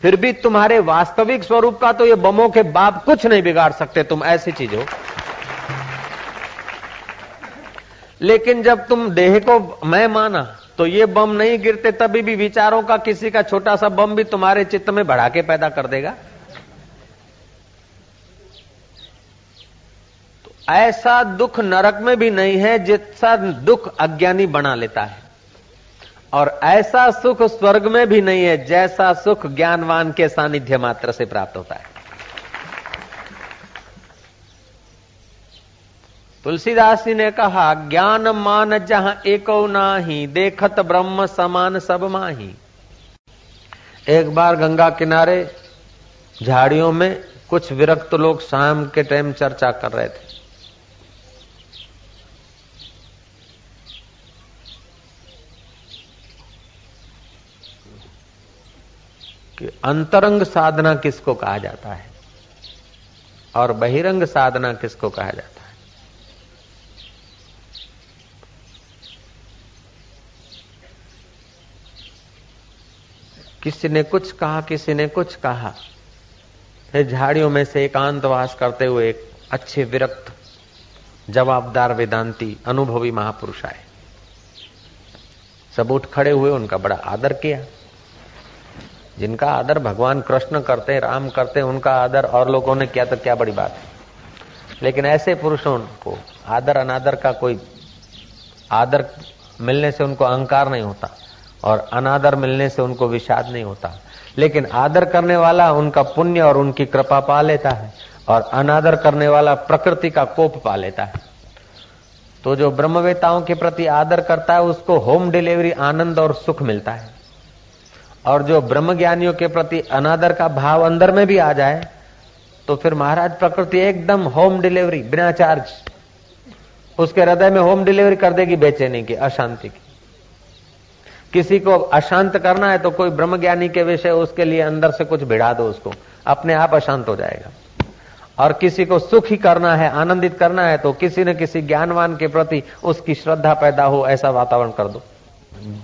फिर भी तुम्हारे वास्तविक स्वरूप का तो ये बमों के बाप कुछ नहीं बिगाड़ सकते, तुम ऐसी चीज़ हो। लेकिन जब तुम देह को मैं माना तो ये बम नहीं गिरते, तभी भी विचारों का किसी का छोटा सा बम भी तुम्हारे चित्त में बढ़ा के पैदा कर देगा। तो ऐसा दुख नरक में भी नहीं है जितना दुख अज्ञानी बना लेता है। और ऐसा सुख स्वर्ग में भी नहीं है, जैसा सुख ज्ञानवान के सानिध्य मात्र से प्राप्त होता है। तुलसीदास जी ने कहा, ज्ञान मान जहाँ एक नाही, देखत ब्रह्म समान सब माही। एक बार गंगा किनारे, झाड़ियों में कुछ विरक्त लोग शाम के टाइम चर्चा कर रहे थे। कि अंतरंग साधना किसको कहा जाता है? और बहिरंग साधना किसको कहा जाता है? किसी ने कुछ कहा, किसी ने कुछ कहा। झाड़ियों में से एकांतवास करते हुए एक अच्छे विरक्त, जवाबदार वेदांती, अनुभवी महापुरुष आए। सब उठ खड़े हुए, उनका बड़ा आदर किया। जिनका आदर भगवान कृष्ण करते, राम करते, उनका आदर और लोगों ने किया तो क्या बड़ी बात है? लेकिन ऐसे पुरुषों को आदर अनादर का कोई आदर मिलने से उनको अहंकार नहीं होता और अनादर मिलने से उनको विषाद नहीं होता। लेकिन आदर करने वाला उनका पुण्य और उनकी कृपा पा लेता है और अनादर करने वाला प्रकृति का कोप पा लेता है। तो जो ब्रह्मवेताओं के प्रति आदर करता है, उसको होम डिलीवरी आनंद और सुख मिलता है। और जो ब्रह्म ज्ञानियों के प्रति अनादर का भाव अंदर में भी आ जाए तो फिर महाराज प्रकृति एकदम होम डिलीवरी बिना चार्ज उसके हृदय में होम डिलीवरी कर देगी बेचैनी की, अशांति की। किसी को अशांत करना है तो कोई ब्रह्म ज्ञानी के विषय उसके लिए अंदर से कुछ भिड़ा दो उसको, अपने आप अशांत हो जाएगा। और किसी को सुखी करना है, आनंदित करना है तो किसी न किसी ज्ञानवान के प्रति उसकी श्रद्धा पैदा हो, ऐसा वातावरण कर दो।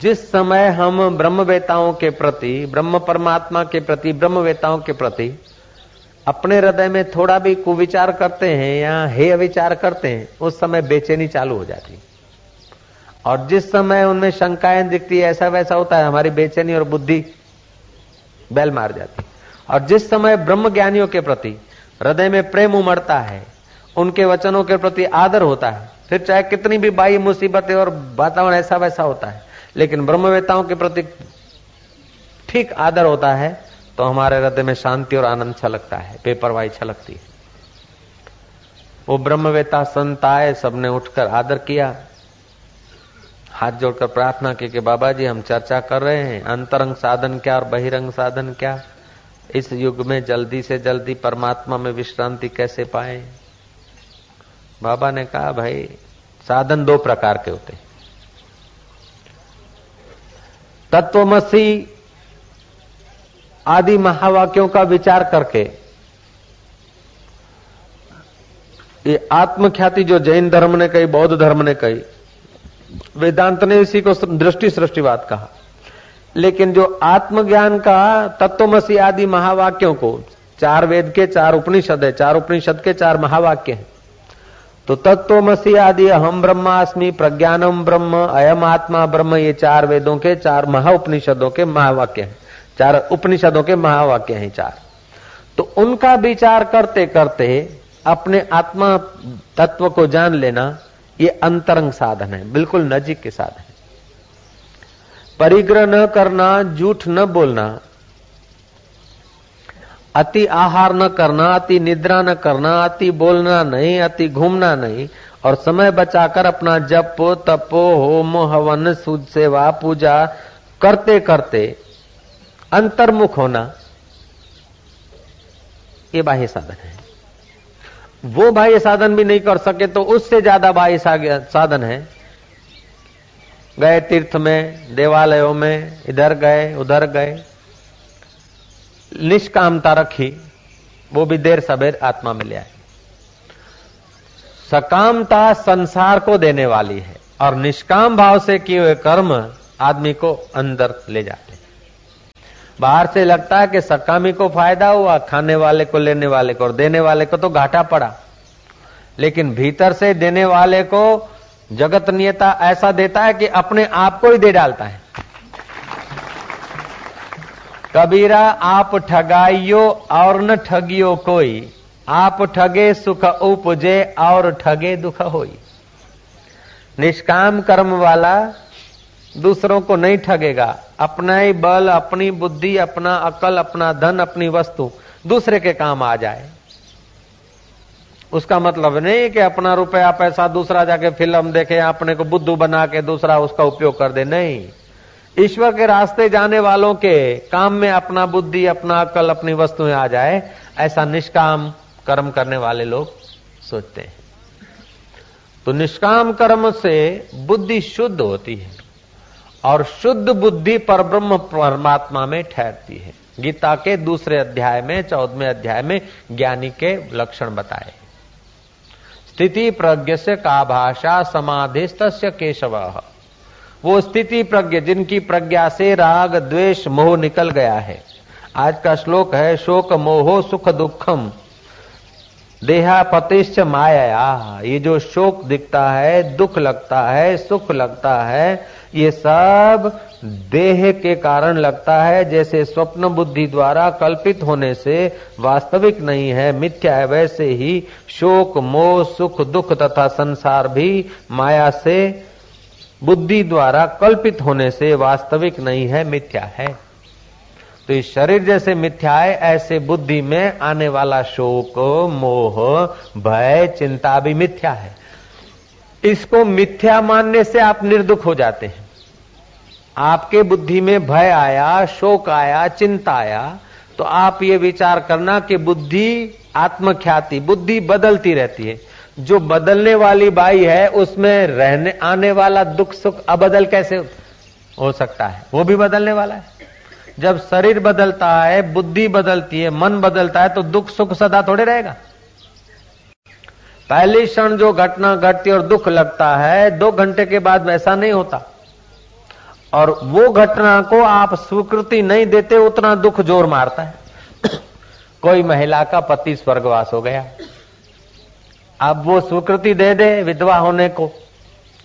जिस समय हम ब्रह्मवेताओं के प्रति, ब्रह्म परमात्मा के प्रति, ब्रह्मवेताओं के प्रति अपने हृदय में थोड़ा भी कुविचार करते हैं या हे विचार करते हैं, उस समय बेचैनी चालू हो जाती और जिस समय उनमें शंकाएँ दिखती है, ऐसा वैसा होता है, हमारी बेचैनी और बुद्धि बैल मार जाती और जिस समय ब्रह्म ज्ञानियों के प्रति हृदय में प्रेम उमड़ता है, उनके वचनों के प्रति आदर होता है, फिर चाहे कितनी भी बाई मुसीबतें और वातावरण ऐसा वैसा होता है लेकिन ब्रह्मवेताओं के प्रति ठीक आदर होता है तो हमारे हृदय में शांति और आनंद छलकता है, बेपरवाही छलकती है। वो ब्रह्मवेता संत आए, सबने उठकर आदर किया। हाथ जोड़कर प्रार्थना की कि बाबा जी हम चर्चा कर रहे हैं, अंतरंग साधन क्या और बहिरंग साधन क्या? इस युग में जल्दी से जल्दी परमात्मा में विश्रांति कैसे पाए? बाबा ने कहा, भाई, साधन दो प्रकार के होते तत्वमसी आदि महावाक्यों का विचार करके ये आत्मख्याति जो जैन धर्म ने कही, बौद्ध धर्म ने कही, वेदांत ने इसी को दृष्टि सृष्टिवाद कहा। लेकिन जो आत्मज्ञान का तत्वमसी आदि महावाक्यों को, चार वेद के चार उपनिषद है, चार उपनिषद के चार महावाक्य हैं तो तत्वमसी आदि हम ब्रह्मास्मि प्रज्ञानम ब्रह्म अयम आत्मा ब्रह्म, ये चार वेदों के, चार महा उपनिषदों के महावाक्य हैं। चार उपनिषदों के महावाक्य हैं चार। तो उनका विचार करते करते अपने आत्मा तत्व को जान लेना, ये अंतरंग साधन है, बिल्कुल नजीक के साधन है। परिग्रह न करना, झूठ न बोलना अति आहार न करना, अति निद्रा न करना, अति बोलना नहीं, अति घूमना नहीं, और समय बचाकर अपना जप, तपो, होम, हवन, सुद सेवा, पूजा करते करते अंतर्मुख होना, ये बाह्य साधन है। वो बाह्य साधन भी नहीं कर सके तो उससे ज़्यादा बाह्य साधन है। गए तीर्थ में, देवालयों में, इधर गए, उधर गए निष्कामता रखी, वो भी देर सबेर आत्मा में ले आए। सकामता संसार को देने वाली है और निष्काम भाव से किए हुए कर्म आदमी को अंदर ले जाते हैं। बाहर से लगता है कि सकामी को फ़ायदा हुआ, खाने वाले को, लेने वाले को और देने वाले को तो घाटा पड़ा। लेकिन भीतर से देने वाले को जगत नियता ऐसा देता है कि अपने आप को ही दे डालता है। कबीरा, आप ठगाइयो और न ठगियो कोई। आप ठगे सुख उपजे और ठगे दुख होई। निष्काम कर्म वाला दूसरों को नहीं ठगेगा। अपना ही बल, अपनी बुद्धि, अपना अकल, अपना धन, अपनी वस्तु दूसरे के काम आ जाए। उसका मतलब नहीं कि अपना रुपया पैसा दूसरा जाके फ़िल्म देखे, अपने को बुद्धू बना के दूसरा उसका उपयोग कर दे। नहीं। ईश्वर के रास्ते जाने वालों के काम में अपना बुद्धि, अपना अकल अपनी वस्तुएँ आ जाए, ऐसा निष्काम कर्म करने वाले लोग सोचते हैं। तो निष्काम कर्म से बुद्धि शुद्ध होती है और शुद्ध बुद्धि पर ब्रह्म परमात्मा में ठहरती है। गीता के दूसरे अध्याय में, चौदहवें अध्याय में ज्ञानी के लक्षण बताए स्थिति प्रज्ञ से का भाषा समाधिस्त केशव। वो स्थिति प्रज्ञ, जिनकी प्रज्ञा से राग, द्वेष, मोह निकल गया है। आज का श्लोक है, शोक, मोहो, सुख, दुखम। देहा पतिश्च माया। ये जो शोक दिखता है, दुख लगता है, सुख लगता है, ये सब देह के कारण लगता है, जैसे स्वप्न बुद्धि द्वारा कल्पित होने से वास्तविक नहीं है, मिथ्या है, वैसे ही शोक, मोह, सुख, दुख तथा संसार भी माया से बुद्धि द्वारा कल्पित होने से वास्तविक नहीं है, मिथ्या है। तो इस शरीर जैसे मिथ्या है, ऐसे बुद्धि में आने वाला शोक, मोह, भय, चिंता भी मिथ्या है। इसको मिथ्या मानने से आप निर्दुख हो जाते हैं। आपके बुद्धि में भय आया, शोक आया, चिंता आया तो आप ये विचार करना कि बुद्धि आत्मख्याति, बुद्धि बदलती रहती है। जो बदलने वाली बाई है, उसमें रहने, आने वाला दुख, सुख, अबदल कैसे हो सकता है? वो भी बदलने वाला है। जब शरीर बदलता है, बुद्धि बदलती है, मन बदलता है तो दुख, सुख सदा थोड़े रहेगा। पहली क्षण जो घटना घटती और दुख लगता है, दो घंटे के बाद वैसा नहीं होता। और वो घटना को आप स्वीकृति नहीं देते, उतना दुख ज़ोर मारता है। कोई महिला का पति स्वर्गवास हो गया। अब वो स्वीकृति दे दे विधवा होने को।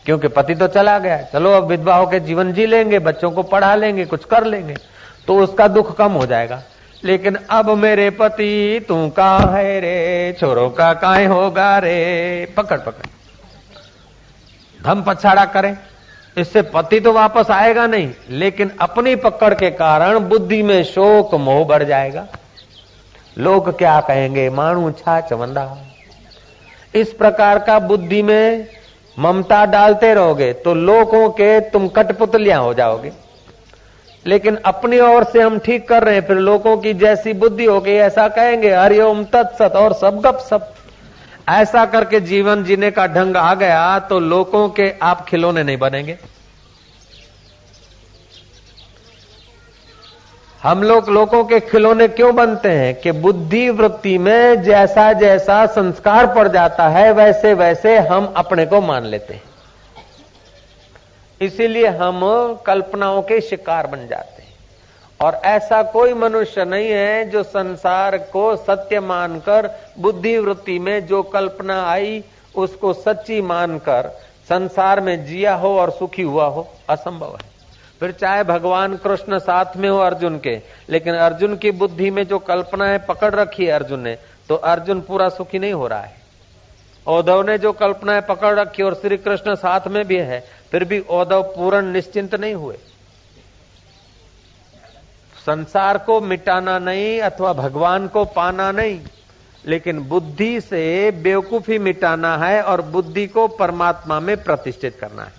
क्योंकि पति तो चला गया चलो, अब विधवा होकर जीवन जी लेंगे, बच्चों को पढ़ा लेंगे, कुछ कर लेंगे तो उसका दुख कम हो जाएगा। लेकिन अब मेरे पति, तू का है रे? छोरों का काय होगा रे? पकड़ पकड़। धम पछाड़ा करें। इससे पति तो वापस आएगा नहीं, लेकिन अपनी पकड़ के कारण बुद्धि में शोक मोह बढ़ जाएगा। लोग क्या कहेंगे? मानू छा चवंदा। इस प्रकार का बुद्धि में ममता डालते रहोगे तो लोगों के तुम कटपुतलियाँ हो जाओगे। लेकिन अपनी ओर से हम ठीक कर रहे हैं, फिर लोगों की जैसी बुद्धि हो गई ऐसा कहेंगे हरिओम तत्सत और सब गप सब ऐसा करके जीवन जीने का ढंग आ गया तो लोगों के आप खिलौने नहीं बनेंगे। हम लोग लोगों के खिलौने क्यों बनते हैं कि बुद्धि वृत्ति में जैसा जैसा संस्कार पड़ जाता है, वैसे वैसे हम अपने को मान लेते हैं। इसीलिए हम कल्पनाओं के शिकार बन जाते हैं। और ऐसा कोई मनुष्य नहीं है जो संसार को सत्य मानकर, बुद्धि वृत्ति में जो कल्पना आई, उसको सच्ची मानकर संसार में जिया हो और सुखी हुआ हो, असंभव है। फिर चाहे भगवान कृष्ण साथ में हो अर्जुन के, लेकिन अर्जुन की बुद्धि में जो कल्पनाएँ पकड़ रखी है अर्जुन ने तो अर्जुन पूरा सुखी नहीं हो रहा है। औधव ने जो कल्पनाएँ पकड़ रखी और श्री कृष्ण साथ में भी है, फिर भी औधव पूर्ण निश्चिंत नहीं हुए। संसार को मिटाना नहीं अथवा भगवान को पाना नहीं, लेकिन बुद्धि से बेवकूफ़ी मिटाना है और बुद्धि को परमात्मा में प्रतिष्ठित करना है।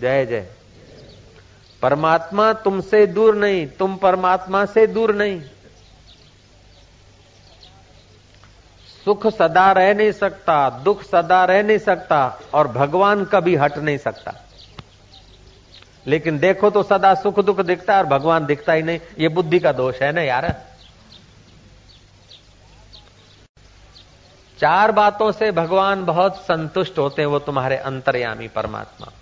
जय जय। परमात्मा तुमसे दूर नहीं, तुम परमात्मा से दूर नहीं। सुख सदा रह नहीं सकता, दुख सदा रह नहीं सकता, और भगवान कभी हट नहीं सकता। लेकिन देखो तो सदा सुख दुख दिखता है और भगवान दिखता ही नहीं। ये बुद्धि का दोष है ना यार? चार बातों से भगवान बहुत संतुष्ट होते हैं, वो तुम्हारे अंतर्यामी परमात्मा।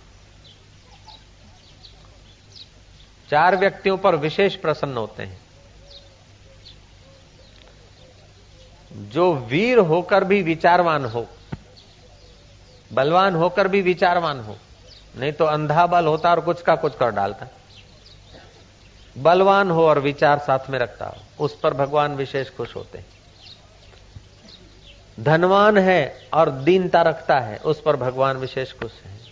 चार व्यक्तियों पर विशेष प्रसन्न होते हैं। जो वीर होकर भी विचारवान हो, बलवान होकर भी विचारवान हो, नहीं तो अंधा बल होता और कुछ का कुछ कर डालता। बलवान हो और विचार साथ में रखता हो, उस पर भगवान विशेष खुश होते हैं। धनवान है और दीनता रखता है, उस पर भगवान विशेष खुश है।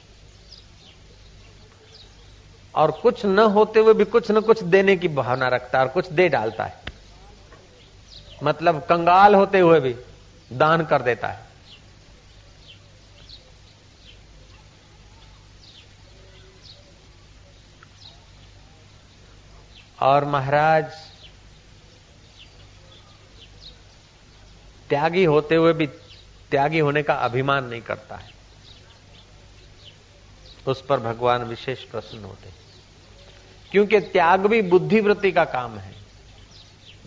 और कुछ न होते हुए भी कुछ न कुछ देने की भावना रखता है और कुछ दे डालता है। मतलब कंगाल होते हुए भी दान कर देता है। और महाराज, त्यागी होते हुए भी त्यागी होने का अभिमान नहीं करता है। उस पर भगवान विशेष प्रसन्न होते क्योंकि त्याग भी बुद्धिवृत्ति का काम है,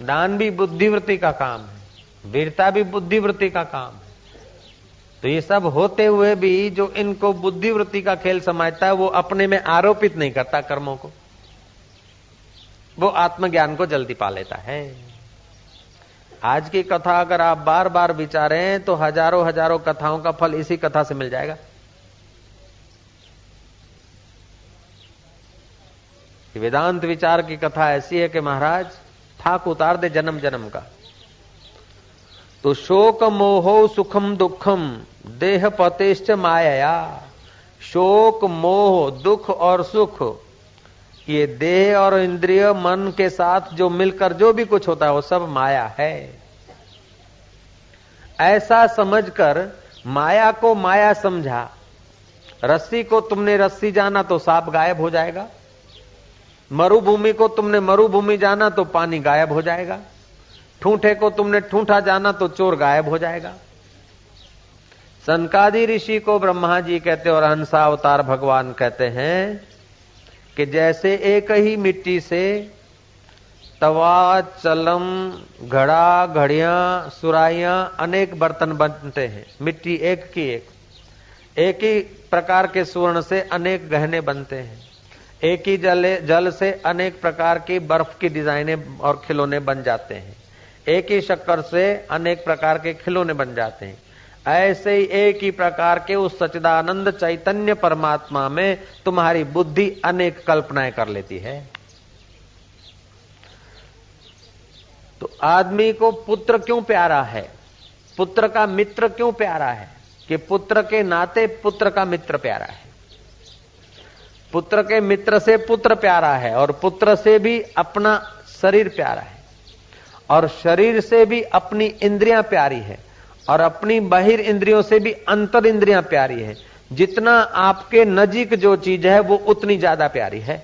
दान भी बुद्धिवृत्ति का काम है, वीरता भी बुद्धिवृत्ति का काम है। तो ये सब होते हुए भी जो इनको बुद्धिवृत्ति का खेल समझता है, वो अपने में आरोपित नहीं करता कर्मों को। वो आत्मज्ञान को जल्दी पा लेता है। आज की कथा अगर आप बार बार विचारें तो हज़ारों हज़ारों कथाओं का फल इसी कथा से मिल जाएगा। वेदांत विचार की कथा ऐसी है कि महाराज ठाक उतार दे जन्म जन्म का। तो शोक मोहो सुखम दुखम, देह पतेश्च माया शोक मोह, दुख और सुख, ये देह और इंद्रिय मन के साथ जो मिलकर जो भी कुछ होता है, वो सब माया है। ऐसा समझकर माया को माया समझा। रस्सी को तुमने रस्सी जाना तो सांप गायब हो जाएगा। मरुभूमि को तुमने मरुभूमि जाना तो पानी गायब हो जाएगा। ठूठे को तुमने ठूठा जाना तो चोर गायब हो जाएगा। सनकादि ऋषि को ब्रह्मा जी कहते और हंसा अवतार भगवान कहते हैं कि जैसे एक ही मिट्टी से तवा, चलम, घड़ा, घड़िया, सुराइया अनेक बर्तन बनते हैं। मिट्टी एक की एक। एक ही प्रकार के सुवर्ण से अनेक गहने बनते हैं। एक ही जल जल से अनेक प्रकार की बर्फ़ की डिजाइने और खिलौने बन जाते हैं। एक ही शक्कर से अनेक प्रकार के खिलौने बन जाते हैं। ऐसे ही एक ही प्रकार के उस सचिदानंद चैतन्य परमात्मा में तुम्हारी बुद्धि अनेक कल्पनाएँ कर लेती है। तो आदमी को पुत्र क्यों प्यारा है? पुत्र का मित्र क्यों प्यारा है? कि पुत्र के नाते पुत्र का मित्र प्यारा है। पुत्र के मित्र से पुत्र प्यारा है और पुत्र से भी अपना शरीर प्यारा है और शरीर से भी अपनी इंद्रियाँ प्यारी है और अपनी बहिर इंद्रियों से भी अंतर इंद्रियाँ प्यारी है। जितना आपके नजीक जो चीज़ है, वो उतनी ज़्यादा प्यारी है।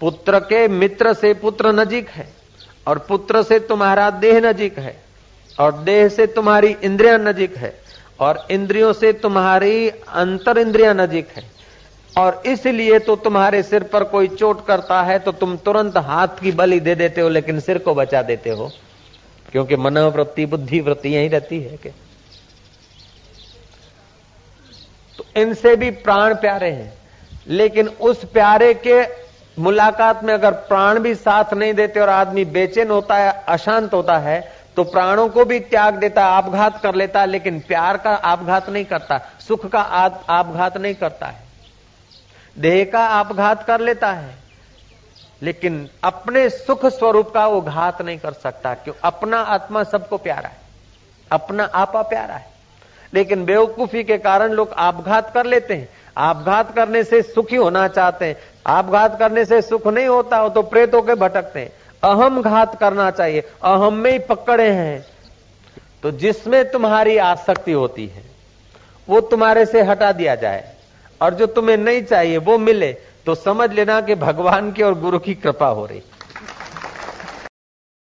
पुत्र के मित्र से पुत्र नजीक है और पुत्र से तुम्हारा देह नजीक है और देह से तुम्हारी इंद्रिया नजीक है और इंद्रियों से तुम्हारी अंतर इंद्रिया नजीक है। और इसलिए तो तुम्हारे सिर पर कोई चोट करता है तो तुम तुरंत हाथ की बलि दे देते हो, लेकिन सिर को बचा देते हो। क्योंकि मनोवृत्ति बुद्धि वृत्ति यही रहती है कि। तो इनसे भी प्राण प्यारे हैं, लेकिन उस प्यारे के मुलाकात में अगर प्राण भी साथ नहीं देते और आदमी बेचैन होता है, अशांत होता है तो प्राणों को भी त्याग देता आपघात कर लेता, लेकिन प्यार का आपघात नहीं करता, सुख का आपघात नहीं करता है। देह का आपघात कर लेता है। लेकिन अपने सुख स्वरूप का वो घात नहीं कर सकता क्यों अपना आत्मा सबको प्यारा है। अपना आपा प्यारा है। लेकिन बेवकूफ़ी के कारण लोग आपघात कर लेते हैं। आपघात करने से सुखी होना चाहते हैं। आपघात करने से सुख नहीं होता हो तो प्रेत होकर भटकते हैं। अहम घात करना चाहिए। अहम में ही पकड़े हैं। तो जिसमें तुम्हारी आसक्ति होती है, वो तुम्हारे से हटा दिया जाए। और जो तुम्हें नहीं चाहिए, वो मिले तो समझ लेना कि भगवान की और गुरु की कृपा हो रही।